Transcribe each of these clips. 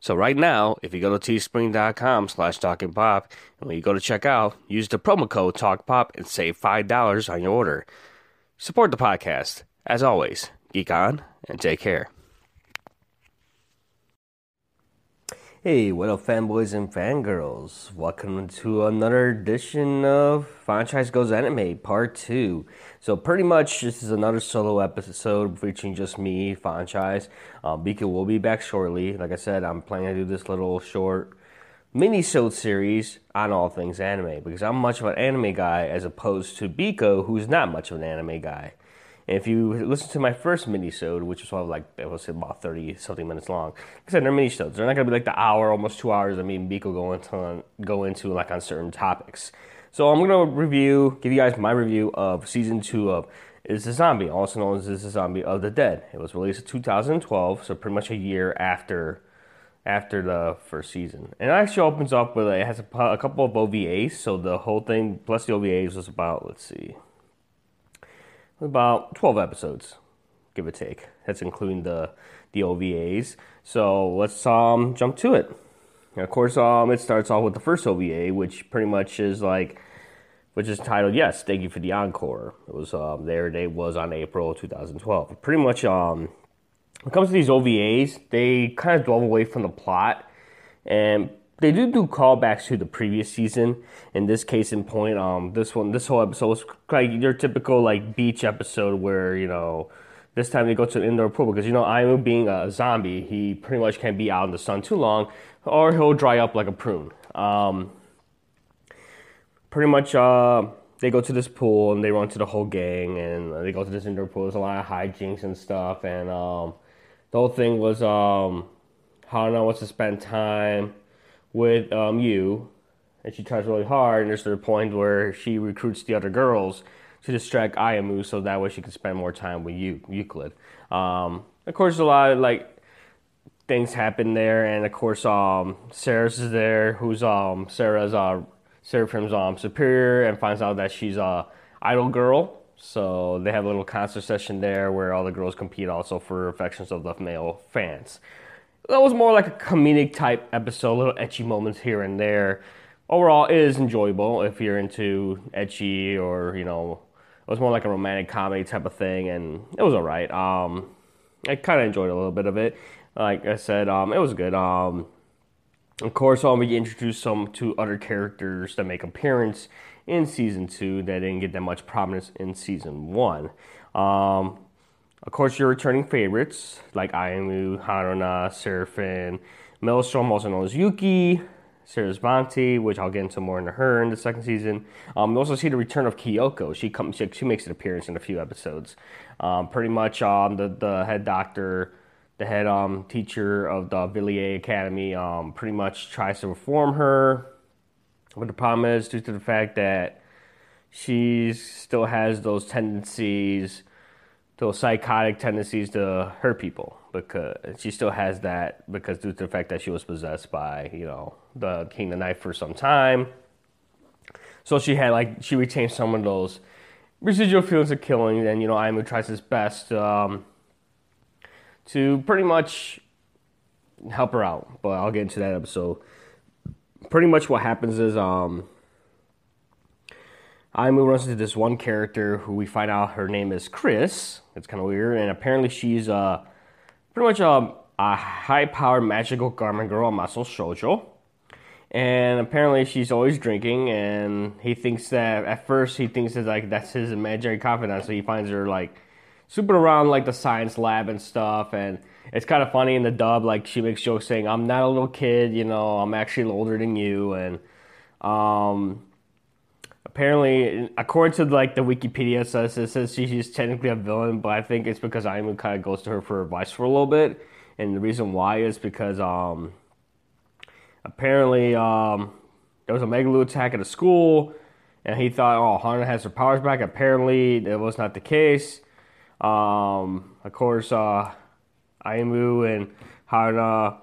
So right now, if you go to teespring.com slash talkingpop, and when you go to checkout, use the promo code TalkPop and save $5 on your order. Support the podcast. As always, geek on and take care. Hey, what up, fanboys and fangirls? Welcome to another edition of Franchise Goes Anime Part 2. So, pretty much, this is another solo episode featuring just me, Franchise. Uh, Biko will be back shortly. Like I said, I'm planning to do this little short mini show series on all things anime because I'm much of an anime guy as opposed to Biko, who's not much of an anime guy. And if you listen to my first mini-sode, which was probably like, I was about 30 something minutes long, I said, they're mini-sodes. They're not going to be like the hour, almost two hours of me and Biko go into, go into like on certain topics. So I'm going to review, give you guys my review of season two of Is the Zombie, also known as Is the Zombie of the Dead. It was released in 2012, so pretty much a year after after the first season. And it actually opens up with, it has a, a couple of OVAs, so the whole thing, plus the OVAs, was about, let's see, about 12 episodes, give or take. That's including the the OVAs. So let's um, jump to it. And of course, um, it starts off with the first OVA, which pretty much is like, which is titled "Yes, Thank You for the Encore." It was um, their date was on April 2012. Pretty much, um, when it comes to these OVAs, they kind of dwell away from the plot and they do do callbacks to the previous season. In this case, in point, um, this one, this whole episode was like your typical like beach episode where you know this time they go to an indoor pool because you know Aimu being a zombie, he pretty much can't be out in the sun too long, or he'll dry up like a prune. Um, pretty much, uh, they go to this pool and they run to the whole gang and they go to this indoor pool. There's a lot of hijinks and stuff, and um, the whole thing was um, Hana wants to spend time with um, you, and she tries really hard, and there's the point where she recruits the other girls to distract Ayamu so that way she can spend more time with you, Euclid. Um, of course, a lot of like things happen there, and of course, um, Saras is there, who's um, Saras uh, Seraphim's um, superior, and finds out that she's a idol girl. So they have a little concert session there where all the girls compete also for affections of the male fans that was more like a comedic type episode, little ecchi moments here and there. Overall, it is enjoyable if you're into ecchi or you know, it was more like a romantic comedy type of thing, and it was alright. Um, I kind of enjoyed a little bit of it. Like I said, um, it was good. Um, of course, um, we introduced some two other characters that make appearance in season two that didn't get that much prominence in season one. Um, of course, your returning favorites like Ayamu, Haruna, Seraphim, Maelstrom, also known as Yuki, Sarasvati, which I'll get into more into her in the second season. Um, we also see the return of Kyoko. She comes, she, she makes an appearance in a few episodes. Um, pretty much, um, the the head doctor, the head um teacher of the Villiers Academy, um, pretty much tries to reform her. But the problem is due to the fact that she still has those tendencies those psychotic tendencies to hurt people because she still has that because due to the fact that she was possessed by you know the king the knife for some time. So she had like she retained some of those residual feelings of killing and you know Aimu tries his best um, to pretty much help her out but I'll get into that episode. Pretty much what happens is um Aimu runs into this one character who we find out her name is Chris. It's kind of weird, and apparently she's uh, pretty much a, a high-powered magical garment girl, a muscle shoujo. And apparently she's always drinking, and he thinks that at first he thinks that like that's his imaginary confidant, so he finds her like super around like the science lab and stuff, and it's kind of funny in the dub. Like she makes jokes saying, "I'm not a little kid, you know, I'm actually older than you," and um, apparently, according to like the Wikipedia says, it says she's technically a villain, but I think it's because Aimu kind of goes to her for advice for a little bit, and the reason why is because um, apparently um, there was a Megalo attack at a school, and he thought, oh, Hana has her powers back. Apparently, that was not the case. Um, of course, uh, Aimu and Hana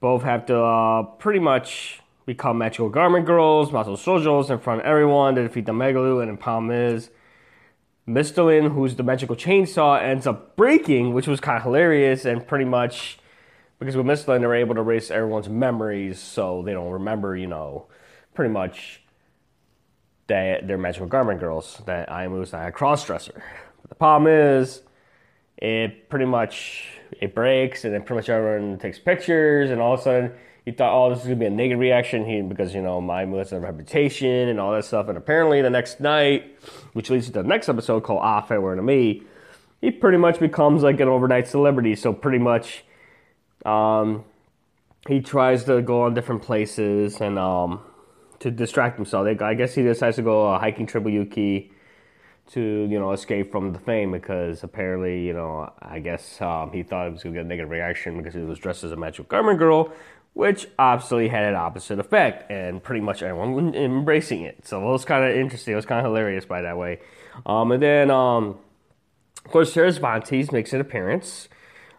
both have to uh, pretty much become magical garment girls, muscle shojos in front of everyone to defeat the Megalo. And problem is, Mystletainn, who's the magical chainsaw, ends up breaking, which was kind of hilarious and pretty much because with Mystletainn, they're able to erase everyone's memories so they don't remember, you know, pretty much that they're magical garment girls, that Aimu's not a cross dresser. The problem is, it pretty much it breaks, and then pretty much everyone takes pictures, and all of a sudden you thought, oh, this is gonna be a negative reaction here because you know my has a reputation and all that stuff, and apparently the next night, which leads to the next episode called Off Where to Me, he pretty much becomes like an overnight celebrity. So pretty much, um, he tries to go on different places and um, to distract himself. I guess he decides to go a hiking trip with Yuki to you know escape from the fame because apparently you know I guess um, he thought he was gonna get a negative reaction because he was dressed as a magical garment girl, which obviously had an opposite effect and pretty much everyone was embracing it. So it was kind of interesting. It was kind of hilarious by that way. Um, and then um, of course Sarasvati makes an appearance.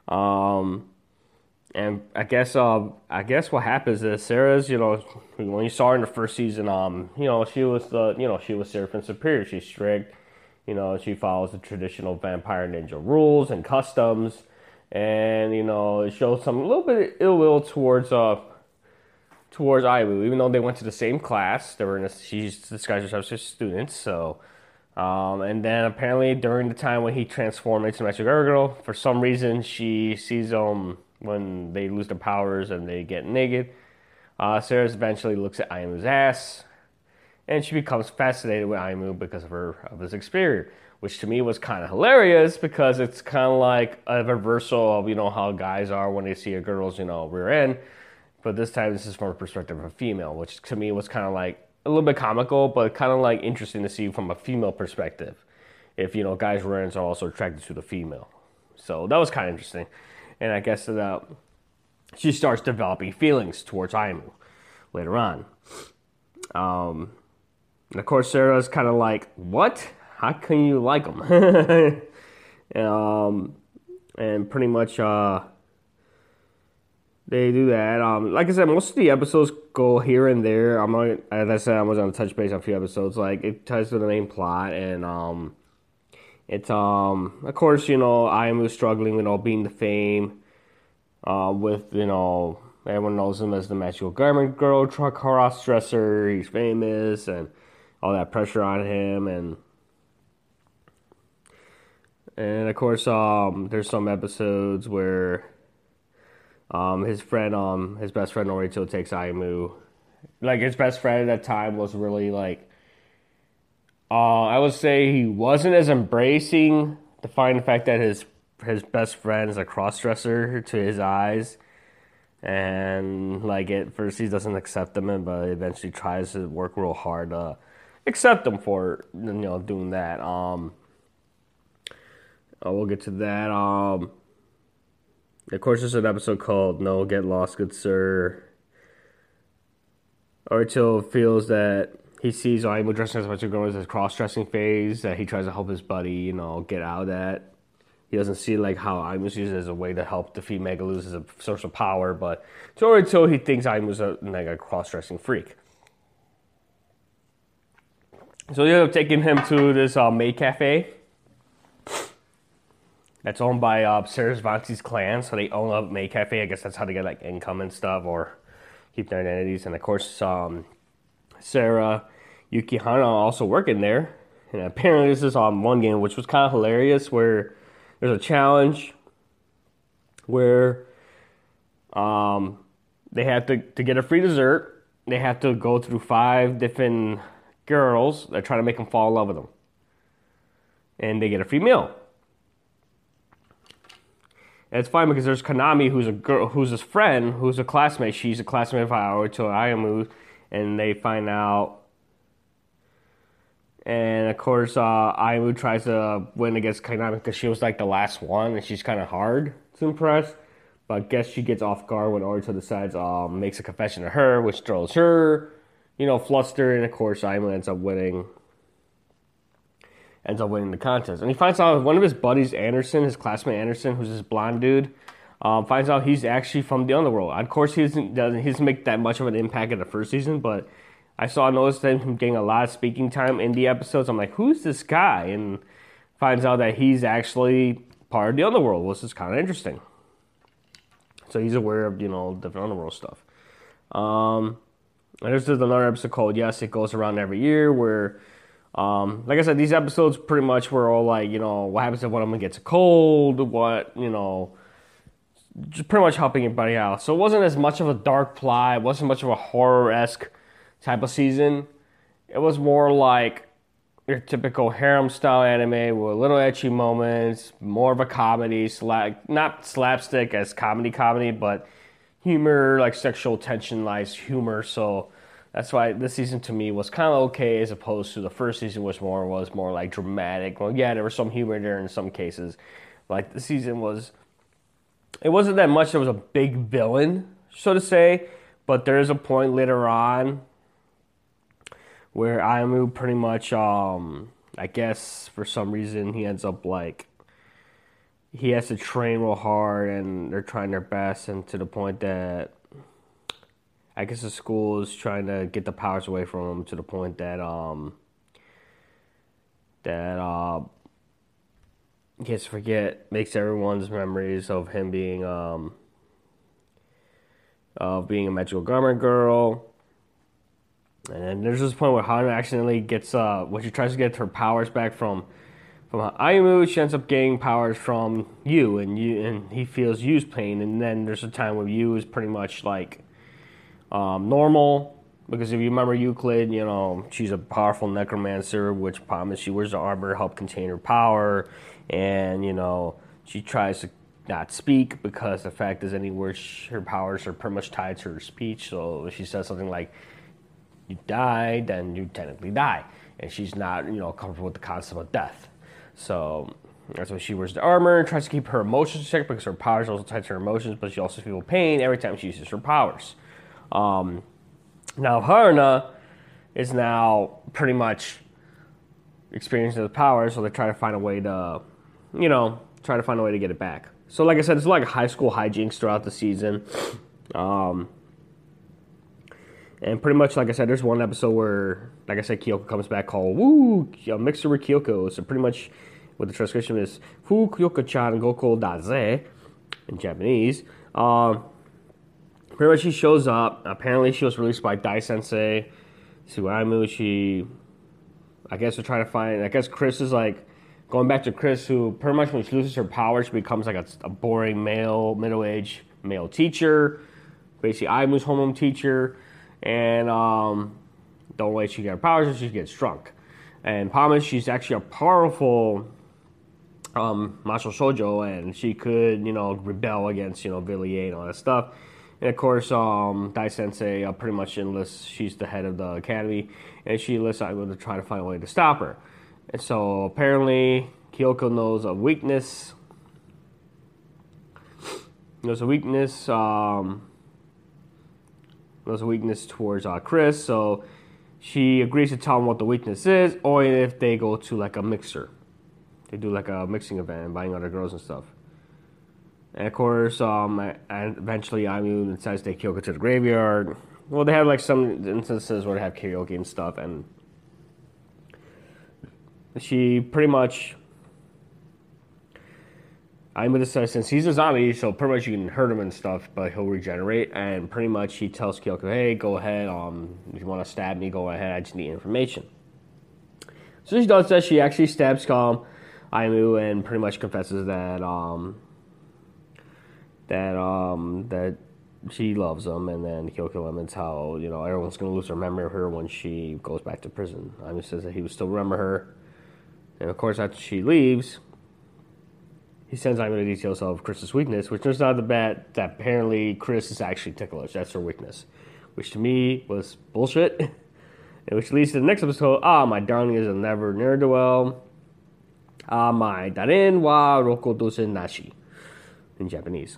Um, and I guess uh, I guess what happens is Saras, you know, when you saw her in the first season, um, you know, she was the, you know, she was Seraphim Superior. She's strict, you know, she follows the traditional vampire ninja rules and customs, and you know, it shows some a little bit of ill will towards uh towards Aimu, even though they went to the same class. They were in a, she's disguised herself as students, so. Um, and then apparently during the time when he transformed into Magic Girl, for some reason she sees um when they lose their powers and they get naked. Uh, Sarah eventually looks at Aimu's ass, and she becomes fascinated with Aimu because of her of his exterior, which to me was kind of hilarious because it's kind of like a reversal of you know how guys are when they see a girl's you know rear end, but this time this is from a perspective of a female, which to me was kind of like a little bit comical, but kind of like interesting to see from a female perspective. If you know guys' rear ends are also attracted to the female, so that was kind of interesting and I guess that she starts developing feelings towards Aimu later on. Um, and of course, Saras kind of like, "What? How can you like them? um, and pretty much, uh, they do that. Um, like I said, most of the episodes go here and there. I'm not, as I said, I was on touch base on a few episodes. Like it ties to the main plot, and um, it's um of course you know Aimu struggling with all being the fame, uh, with you know everyone knows him as the magical garment girl, truck cross dresser. He's famous and all that pressure on him and. And of course, um, there's some episodes where um, his friend, um, his best friend Orito takes Aimu. Like his best friend at that time was really like uh, I would say he wasn't as embracing fine the fact that his his best friend is a crossdresser to his eyes, and like at first he doesn't accept them, but eventually tries to work real hard to accept them for you know doing that. Um, uh, we'll get to that. Um, of course, there's an episode called "No Get Lost, Good Sir." Orito feels that he sees Aimu dressing as a bunch of girls as cross dressing phase that he tries to help his buddy, you know, get out of that. He doesn't see like how Aimu's used as a way to help defeat Megalo as a source of power, but so he thinks Aimu's a, like a cross dressing freak. So they end up taking him to this uh, maid cafe that's owned by uh, Vantes clan. So they own a May cafe. I guess that's how they get like income and stuff or keep their identities. And of course, um, Sarah Yukihana also working there. And apparently, this is on one game, which was kind of hilarious, where there's a challenge where um, they have to, to get a free dessert, they have to go through five different girls that try to make them fall in love with them. And they get a free meal. And it's fine because there's Konami, who's a girl, who's his friend, who's a classmate. She's a classmate of Aoito Aimu, and they find out. And of course, uh, Aimu tries to win against Konami because she was like the last one, and she's kind of hard to impress. But I guess she gets off guard when Orito decides, um, makes a confession to her, which throws her you know, flustered, and of course, Aimu ends up winning. Ends up winning the contest, and he finds out one of his buddies, Anderson, his classmate Anderson, who's this blonde dude, um, finds out he's actually from the underworld. Of course, he doesn't, doesn't he doesn't make that much of an impact in the first season, but I saw notice him getting a lot of speaking time in the episodes. I'm like, who's this guy? And finds out that he's actually part of the underworld, which is kind of interesting. So he's aware of you know different underworld stuff. Um, and there's another episode called Yes, it goes around every year where. Um, like I said, these episodes pretty much were all like, you know, what happens if one of them gets a cold, what, you know, just pretty much helping everybody out. So it wasn't as much of a dark plot, it wasn't much of a horror esque type of season. It was more like your typical harem style anime with little ecchi moments, more of a comedy, slap, not slapstick as comedy comedy, but humor, like sexual tension, like humor. So that's why this season to me was kind of okay, as opposed to the first season, which more was more like dramatic. Well, yeah, there was some humor there in some cases. Like the season was, it wasn't that much. There was a big villain, so to say, but there is a point later on where Aimu pretty much, um, I guess for some reason he ends up like he has to train real hard, and they're trying their best, and to the point that I guess the school is trying to get the powers away from him to the point that um that uh to forget makes everyone's memories of him being um of being a magical garment girl and then there's this point where Hana accidentally gets, uh, when she tries to get her powers back from from Aimu, she ends up getting powers from you, and you and he feels Yu's pain. And then there's a time where you is pretty much like um, normal, because if you remember Euclid, you know she's a powerful necromancer, which promised she wears the armor to help contain her power, and you know she tries to not speak because the fact is any words her powers are pretty much tied to her speech. So if she says something like you die, then you technically die. And she's not, you know, comfortable with the concept of death. So that's why she wears the armor, and tries to keep her emotions in check because her powers also tied to her emotions, but she also feels pain every time she uses her powers. Um, now Haruna is now pretty much experiencing the power, so they try to find a way to, you know, try to find a way to get it back. So, like I said, it's like high school hijinks throughout the season. Um, and pretty much, like I said, there's one episode where, like I said, Kyoko comes back called Woo, mixer with Kyoko. So pretty much what the transcription is Fu Kyoko-chan Goko Daze in Japanese. Um, pretty much she shows up. Apparently she was released by Dai Sensei. Suaimu, she, I guess, they're trying to find, I guess Chris is like, going back to Chris, who pretty much when she loses her power, she becomes like a, a boring male, middle-aged male teacher. Basically, Aimu's homeroom teacher and um, don't let she get her powers, she gets drunk. And Pama, she's actually a powerful um, Masho Shoujo, and she could, you know, rebel against, you know, Villiers and all that stuff. And of course, um, Dai Sensei uh, pretty much enlists, she's the head of the academy, and she enlists going to try to find a way to stop her. And so apparently, Kyoko knows a weakness. Knows a weakness. Um, there's a weakness towards uh, Chris, so she agrees to tell him what the weakness is, or if they go to like a mixer. They do like a mixing event, buying other girls and stuff. And of course, um, and eventually Aimu decides to take Kyoko to the graveyard. Well, they have like some instances where they have karaoke and stuff, and she pretty much I'm gonna since he's a zombie, so pretty much you can hurt him and stuff, but he'll regenerate. And pretty much he tells Kyoko, "Hey, go ahead. Um, if you want to stab me, go ahead. I just need information." So she does that. She actually stabs Calm, Aimu, and pretty much confesses that um that um that she loves him, and then Kyoko laments how you know everyone's gonna lose their memory of her when she goes back to prison. Aimu says that he would still remember her, and of course after she leaves he sends out the details of Chris's weakness, which turns out the bet that apparently Chris is actually ticklish. That's her weakness, which to me was bullshit. and which leads to the next episode. Ah, my darling is a never near do well. Ah, my darin wa roko dosen nashi in Japanese.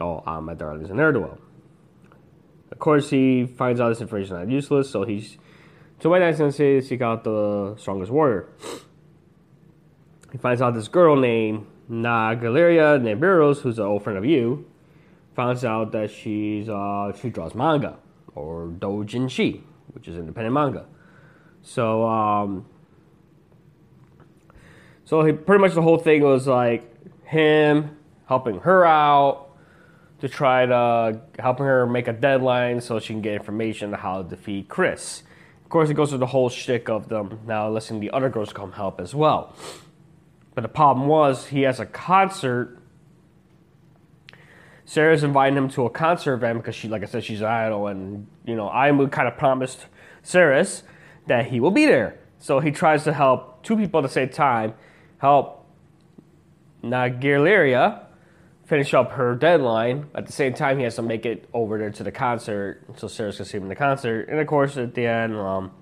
Oh, ah, my darling is a ne'er do well. course, he finds out this information is useless, so he's to White Knight Sensei seek out the strongest warrior. He finds out this girl named Naegleria Nebiros, who's an old friend of you, finds out that she's uh, she draws manga or doujinshi, which is independent manga. So um, so he, pretty much the whole thing was like him helping her out to try to helping her make a deadline so she can get information on how to defeat Chris. Of course, it goes through the whole shtick of them now listening the other girls come help as well. But the problem was he has a concert. Saras inviting him to a concert event because she, like I said, she's an idol, and you know, Aimu kind of promised Saras that he will be there. So he tries to help two people at the same time, help Naegleria finish up her deadline. At the same time, he has to make it over there to the concert, so Saras gonna see him in the concert. And of course, at the end, um,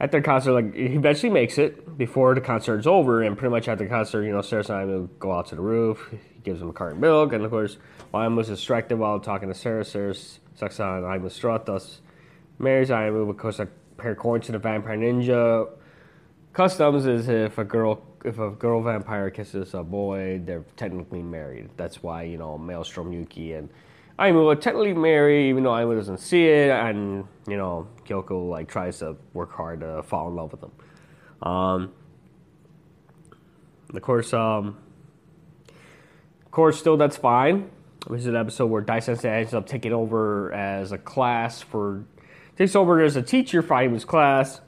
at the concert, like he eventually makes it before the concert's over, and pretty much at the concert, you know, Saras and I will go out to the roof. He gives him a carton of milk, and of course, while was distracted while talking to Sarah, Sarah sucks on Aimu's strut, thus marries Aimu because according to the Vampire Ninja customs is if a girl if a girl vampire kisses a boy, they're technically married. That's why you know Maelstrom Yuki and Aimu are technically married, even though Aimu doesn't see it, and you know Kyoko like tries to work hard to fall in love with him. Um, of course, um, of course, still that's fine. This is an episode where Dai Sensei ends up taking over as a class for takes over as a teacher for Aimu's class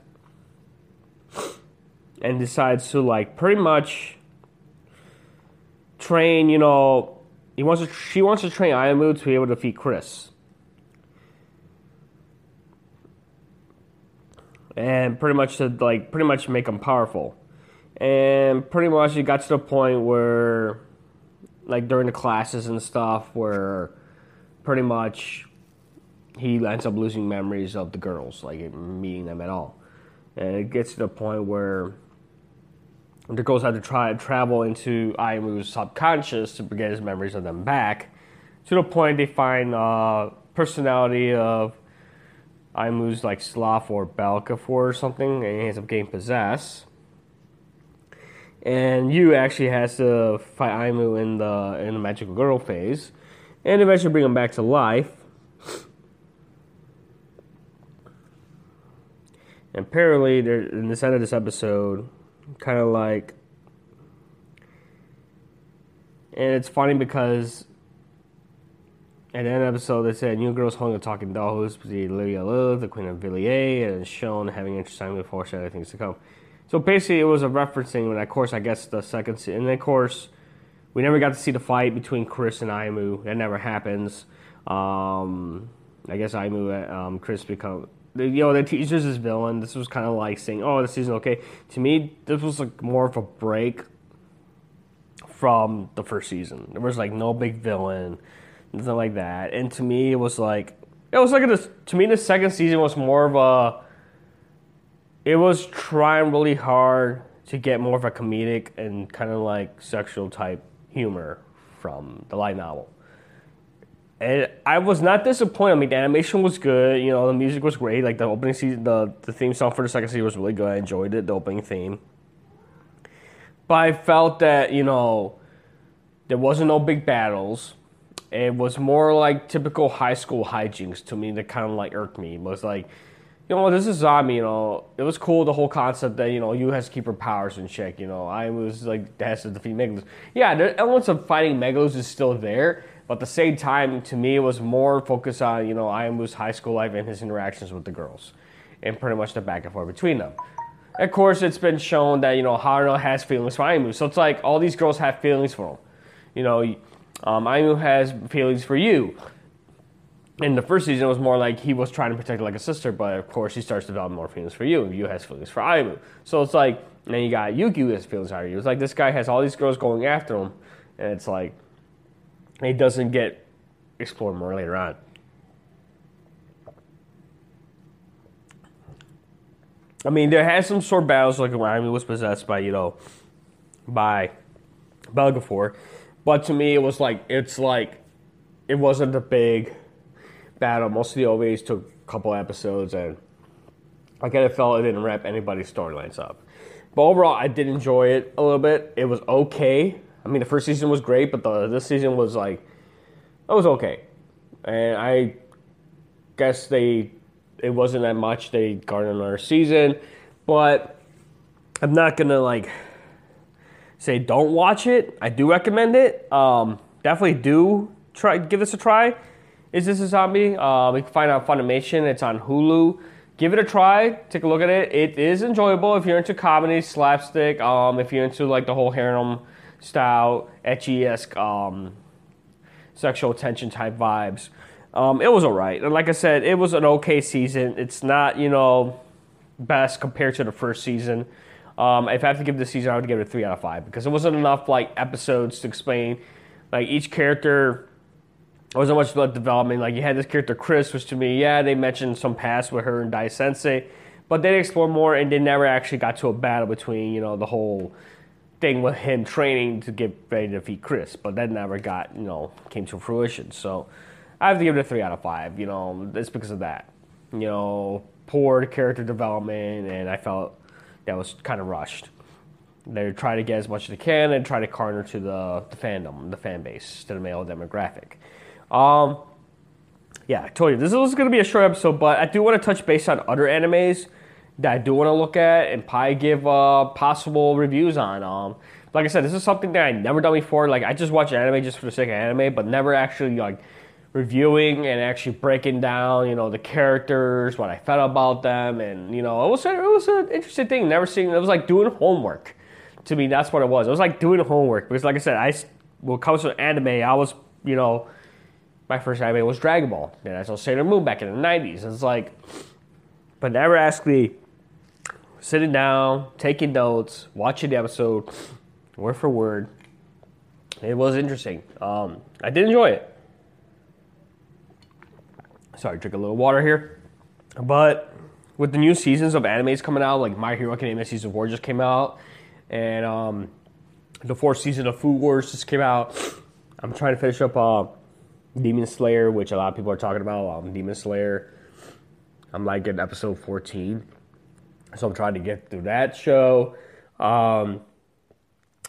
and decides to like pretty much train, you know, he wants to. She wants to train Aimu to be able to defeat Chris. And pretty much to like pretty much make him powerful. And pretty much it got to the point where like during the classes and stuff where pretty much he ends up losing memories of the girls, like meeting them at all. And it gets to the point where the girls had to try and travel into Aimu's subconscious to get his memories of them back. To the point they find uh, personality of Aimu's like Sloth or Belphegor or something, and he ends up getting possessed. And Yu actually has to fight Aimu in the in the magical girl phase, and eventually bring him back to life. And apparently, there, in the end of this episode, kind of like and it's funny because at the end of the episode they said new girls hung a talking doll who's Lydia Lilith, the Queen of Villiers, and shown having interesting with foreshadowing things to come. So basically it was a referencing when of course I guess the second and then of course we never got to see the fight between Chris and Aimu. That never happens. Um, I guess Aimu um, Chris become you know, they teach us this villain. This was kind of like saying, "Oh, the season okay." To me, this was like more of a break from the first season. There was like no big villain, nothing like that. And to me, it was like it was like a, to me the second season was more of a. It was trying really hard to get more of a comedic and kind of like sexual type humor from the light novel and I was not disappointed. I mean, the animation was good. You know, the music was great. Like the opening season, the the theme song for the second season was really good. I enjoyed it. The opening theme. But I felt that you know, there wasn't no big battles. It was more like typical high school hijinks to me that kind of like irked me. It was like, you know, this is zombie. You know, it was cool the whole concept that you know you has to keep her powers in check. You know, I was like has to defeat Megalus. Yeah, the elements of fighting Megalus is still there but at the same time, to me, it was more focused on, you know, Aimu's high school life and his interactions with the girls and pretty much the back and forth between them. Of course, it's been shown that, you know, Haruna has feelings for Aimu. So it's like all these girls have feelings for him. You know, um, Aimu has feelings for you. In the first season, it was more like he was trying to protect her like a sister, but of course, he starts to develop more feelings for you. And you has feelings for Aimu. So it's like, and then you got Yuki who has feelings for you. It's like this guy has all these girls going after him, and it's like, it doesn't get explored more later on. I mean, there has some sword battles, like when Amy was possessed by, you know, by Belphegor. But to me, it was like, it's like it wasn't a big battle. Most of the OVAs took a couple episodes, and I kind of felt it didn't wrap anybody's storylines up. But overall, I did enjoy it a little bit. It was okay. I mean, the first season was great, but the this season was like, it was okay. And I guess they, it wasn't that much. They garnered another season, but I'm not gonna like say don't watch it. I do recommend it. Um, definitely do try give this a try. Is this a zombie? Um, you can find out Funimation. It's on Hulu. Give it a try. Take a look at it. It is enjoyable if you're into comedy, slapstick. Um, if you're into like the whole harem style, ecchi esque, um, sexual tension type vibes. Um, it was alright. And like I said, it was an okay season. It's not you know best compared to the first season. Um, if I have to give this season, I would give it a three out of five because it wasn't enough like episodes to explain like each character there wasn't much about development. Like you had this character Chris, which to me, yeah, they mentioned some past with her and Dai Sensei, but they explored more and they never actually got to a battle between you know the whole thing with him training to get ready to defeat Chris, but that never got you know came to fruition. So I have to give it a three out of five. You know, it's because of that. You know, poor character development, and I felt that was kind of rushed. They try to get as much as they can and try to corner to the, the fandom, the fan base, to the male demographic. Um, yeah, I told you this is going to be a short episode, but I do want to touch base on other animes that I do want to look at and probably give uh, possible reviews on. Um, like I said, this is something that I never done before. Like I just watch anime just for the sake of anime, but never actually like reviewing and actually breaking down, you know, the characters, what I felt about them, and you know, it was it was an interesting thing. Never seen it was like doing homework. To me, that's what it was. It was like doing homework because, like I said, I when it comes to anime, I was you know, my first anime was Dragon Ball. Then I saw Sailor Moon back in the '90s. It's like, but never actually sitting down, taking notes, watching the episode word for word. It was interesting. Um, I did enjoy it. Sorry, drink a little water here. But with the new seasons of animes coming out, like My Hero Academia season four just came out, and um, the fourth season of Food Wars just came out. I'm trying to finish up uh, Demon Slayer, which a lot of people are talking about. Um, Demon Slayer. I'm like in episode 14, so I'm trying to get through that show. Um,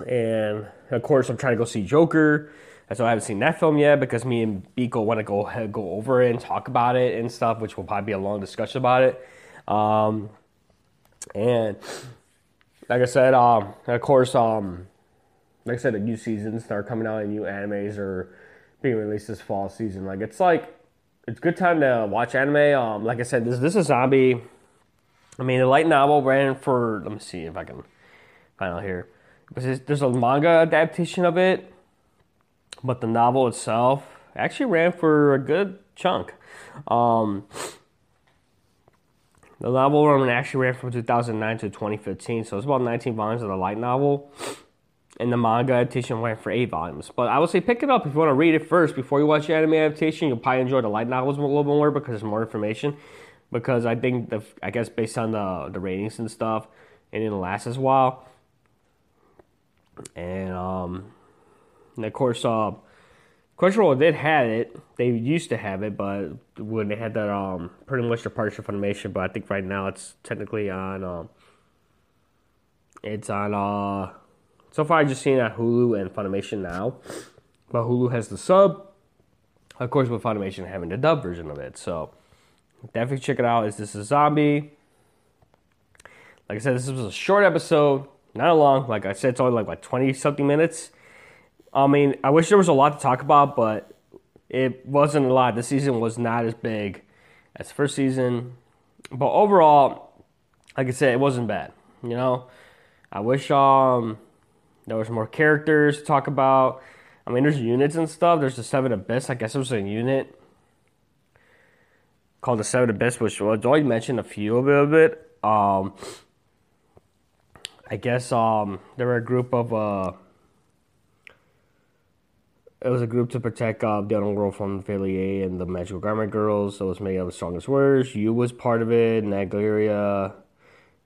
and of course, I'm trying to go see Joker. So I haven't seen that film yet because me and Biko want to go go over it and talk about it and stuff, which will probably be a long discussion about it. Um, and like I said, um, of course, um, like I said, the new seasons start coming out and new animes are being released this fall season. Like it's like it's good time to watch anime. Um, like I said, this this is zombie. I mean, the light novel ran for. Let me see if I can find out here. There's a manga adaptation of it but the novel itself actually ran for a good chunk. Um, the novel run actually ran from 2009 to 2015, so it's about 19 volumes of the light novel. And the manga adaptation went for eight volumes. But I would say pick it up if you want to read it first before you watch the anime adaptation. You'll probably enjoy the light novels a little bit more because there's more information. Because I think the I guess based on the the ratings and stuff, and it'll last as well. And um, and of course, uh, Crunchyroll did have it. They used to have it, but when they had that, um, pretty much the partnership Funimation. But I think right now it's technically on, um, it's on, uh, so far I just seen it at Hulu and Funimation now. But Hulu has the sub. Of course, with Funimation having the dub version of it. So definitely check it out. Is this a zombie? Like I said, this was a short episode, not a long. Like I said, it's only like like twenty something minutes. I mean, I wish there was a lot to talk about, but it wasn't a lot. The season was not as big as the first season. But overall, like I said, it wasn't bad. You know, I wish um there was more characters to talk about. I mean, there's units and stuff. There's the Seven Abyss. I guess it was a unit called the Seven Abyss, which was only mentioned a few. A bit. Um, I guess um there were a group of uh it was a group to protect uh, the underworld from Felier and the Magical Garment Girls. So it was made of the strongest words. You was part of it, Naegleria,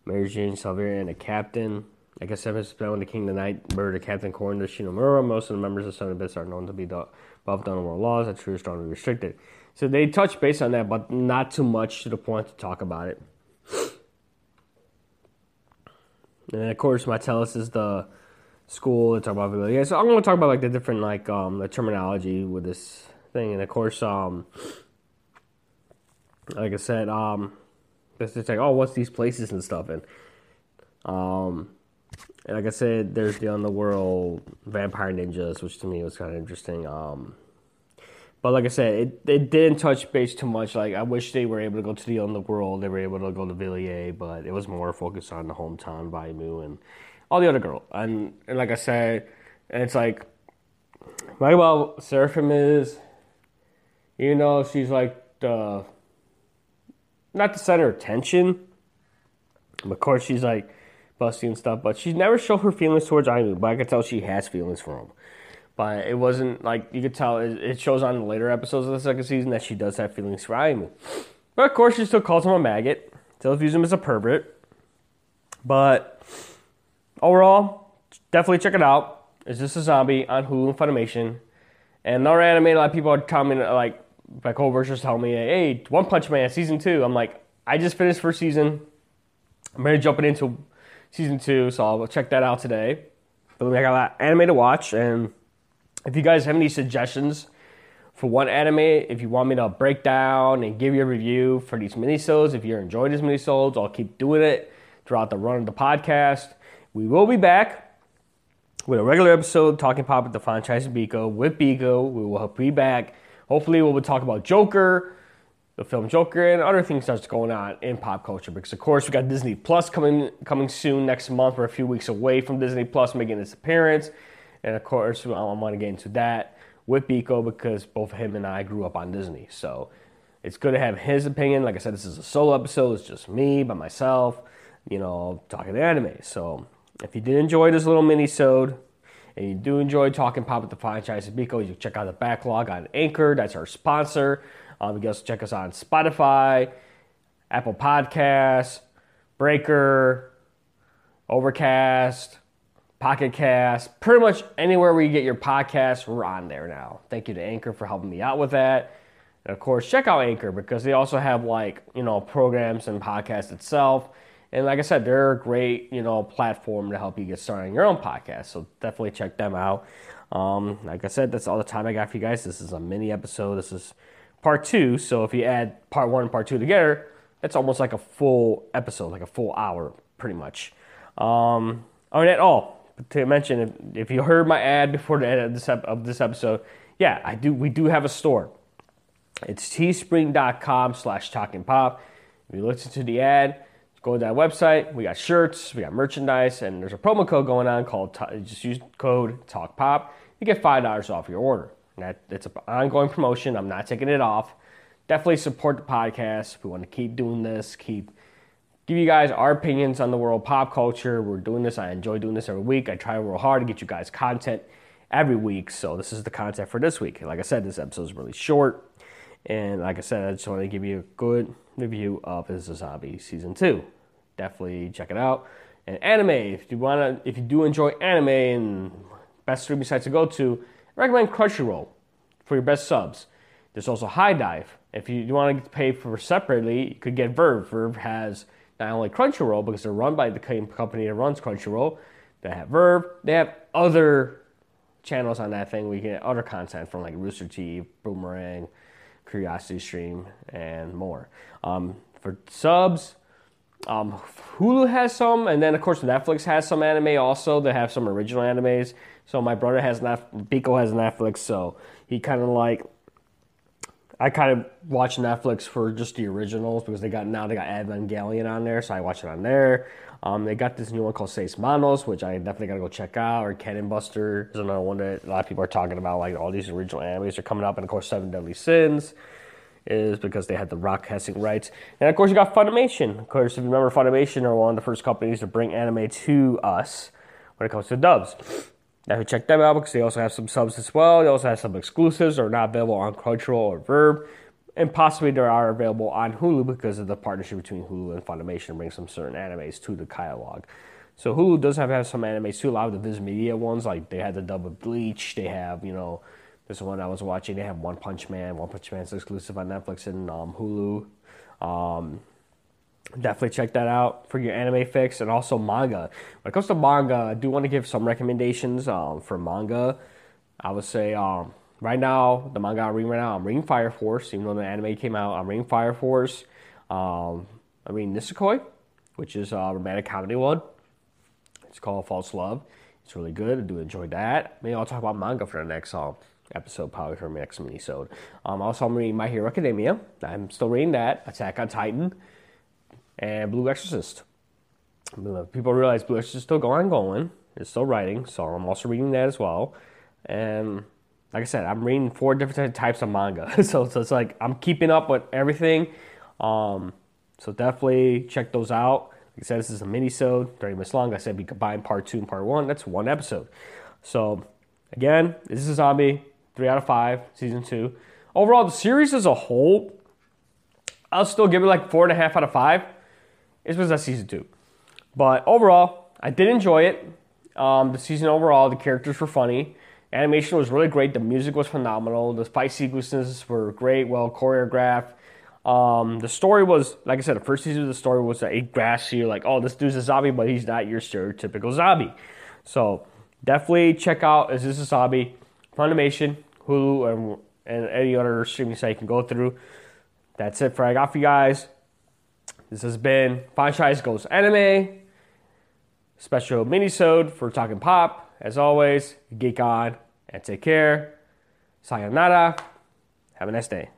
Mary Jane Salvera, and a captain. I said, Mrs. Bell, the King of the Night, murdered Captain Corn, the Shinomura. Most of the members of Seven Bits are known to be above the underworld laws that true strongly restricted. So they touch base on that, but not too much to the point to talk about it. And of course, Martellus is the school to talk about Yeah, so I'm going to talk about like the different like um the terminology with this thing, and of course um like I said um it's like oh what's these places and stuff and um and like I said there's the underworld vampire ninjas which to me was kind of interesting. Um but like I said, it, it didn't touch base too much. Like I wish they were able to go to the underworld. They were able to go to Villiers, but it was more focused on the hometown, Vaimu, and all the other girl. And, and like I said, and it's like, right well, Seraphim is, you know, she's like the, not the center of attention. Of course, she's like busty and stuff, but she's never showed her feelings towards Aimu. But I can tell she has feelings for him but it wasn't like you could tell. It, shows on the later episodes of the second season that she does have feelings for Aimu. But of course, she still calls him a maggot. Still views him as a pervert. But overall, definitely check it out. It's just a zombie on Hulu and Funimation. And another anime, a lot of people are commenting, like, my coworkers telling me, hey, One Punch Man, season two. I'm like, I just finished first season. I'm ready to jump into season two, so I'll check that out today. But I got a lot anime to watch, and if you guys have any suggestions for one anime, if you want me to break down and give you a review for these minisodes, if you're enjoying these minisodes, I'll keep doing it throughout the run of the podcast. We will be back with a regular episode talking pop with the franchise Biko with Biko. We will be back. Hopefully, we'll be talking about Joker, the film Joker, and other things that's going on in pop culture. Because of course, we got Disney Plus coming coming soon next month. We're a few weeks away from Disney Plus making its appearance. And of course, I want to get into that with Biko because both him and I grew up on Disney. So it's good to have his opinion. Like I said, this is a solo episode. It's just me by myself, you know, talking to anime. So if you did enjoy this little mini-sode and you do enjoy talking pop with the franchise of Biko, you can check out the backlog on Anchor. That's our sponsor. Um, you can also check us on Spotify, Apple Podcasts, Breaker, Overcast, Pocket Cast, pretty much anywhere where you get your podcasts, we're on there now. Thank you to Anchor for helping me out with that. And of course, check out Anchor because they also have like, you know, programs and podcasts itself. And like I said, they're a great, you know, platform to help you get started on your own podcast. So definitely check them out. Um, like I said, that's all the time I got for you guys. This is a mini episode. This is part two. So if you add part one and part two together, that's almost like a full episode, like a full hour, pretty much. Um, all right, all to mention, if, you heard my ad before the end of this, of this episode, yeah, I do. We do have a store. It's teespring.com slash talking pop. If you listen to the ad, go to that website. We got shirts, we got merchandise, and there's a promo code going on called just use code talk pop. You get five dollars off your order. That it's an ongoing promotion. I'm not taking it off. Definitely support the podcast. We want to keep doing this, keep give you guys our opinions on the world pop culture. We're doing this. I enjoy doing this every week. I try real hard to get you guys content every week. So this is the content for this week. Like I said, this episode is really short. And like I said, I just want to give you a good review of Is a Zombie Season 2. Definitely check it out. And anime, if you wanna if you do enjoy anime and best streaming sites to go to, I recommend Crunchyroll for your best subs. There's also HIDIVE. If you, want to pay for separately, you could get VRV. VRV has not only Crunchyroll, because they're run by the company that runs Crunchyroll, they have VRV, they have other channels on that thing. We get other content from like Rooster Teeth, Boomerang, Curiosity Stream, and more. Um, for subs, um, Hulu has some, and then of course Netflix has some anime also. They have some original animes. So my brother has Netflix, Biko has Netflix, so he kind of like I kind of watch Netflix for just the originals because they got now they got Evangelion on there, so I watch it on there. Um, they got this new one called Seis Manos, which I definitely gotta go check out. Or Cannon Buster is another one that a lot of people are talking about. Like all these original animes are coming up, and of course Seven Deadly Sins is because they had the Rock Hessing rights, and of course you got Funimation. Of course, if you remember, Funimation are one of the first companies to bring anime to us when it comes to dubs. Now, check them out because they also have some subs as well. They also have some exclusives that are not available on Crunchyroll or VRV, And possibly they are available on Hulu because of the partnership between Hulu and Funimation to bring some certain animes to the catalog. So Hulu does have, have some animes too. A lot of the Viz Media ones, like they had the dub of Bleach. They have, you know, this one I was watching. They have One Punch Man. One Punch Man's exclusive on Netflix and um, Hulu. Um, definitely check that out for your anime fix and also manga. When it comes to manga, I do want to give some recommendations um, for manga. I would say um, right now, the manga I'm reading right now, I'm reading Fire Force. Even though the anime came out, I'm reading Fire Force. Um, I'm reading Nisekoi, which is a romantic comedy one. It's called False Love. It's really good. I do enjoy that. Maybe I'll talk about manga for the next um, episode, probably for the next mini-sode. Um, also, I'm reading My Hero Academia. I'm still reading that. Attack on Titan and Blue Exorcist. People realize Blue Exorcist is still going going. It's still writing, so I'm also reading that as well. And like I said, I'm reading four different types of manga, so, so it's like I'm keeping up with everything. Um, so definitely check those out. Like I said, this is a mini-sode, 30 minutes long. Like I said we combine part two and part one. That's one episode. So again, this is a zombie, three out of five, season two. Overall, the series as a whole, I'll still give it like four and a half out of five. It was that season two. But overall, I did enjoy it. Um, the season overall, the characters were funny. Animation was really great. The music was phenomenal. The fight sequences were great, well choreographed. Um, the story was, like I said, the first season of the story was a grassy, like, oh, this dude's a zombie, but he's not your stereotypical zombie. So definitely check out Is This a Zombie? Funimation, Hulu, and, and any other streaming site you can go through. That's it for I got for you guys. This has been Franchise Goes Anime, special mini-sode for Talking Pop. As always, geek on and take care. Sayonara. Have a nice day.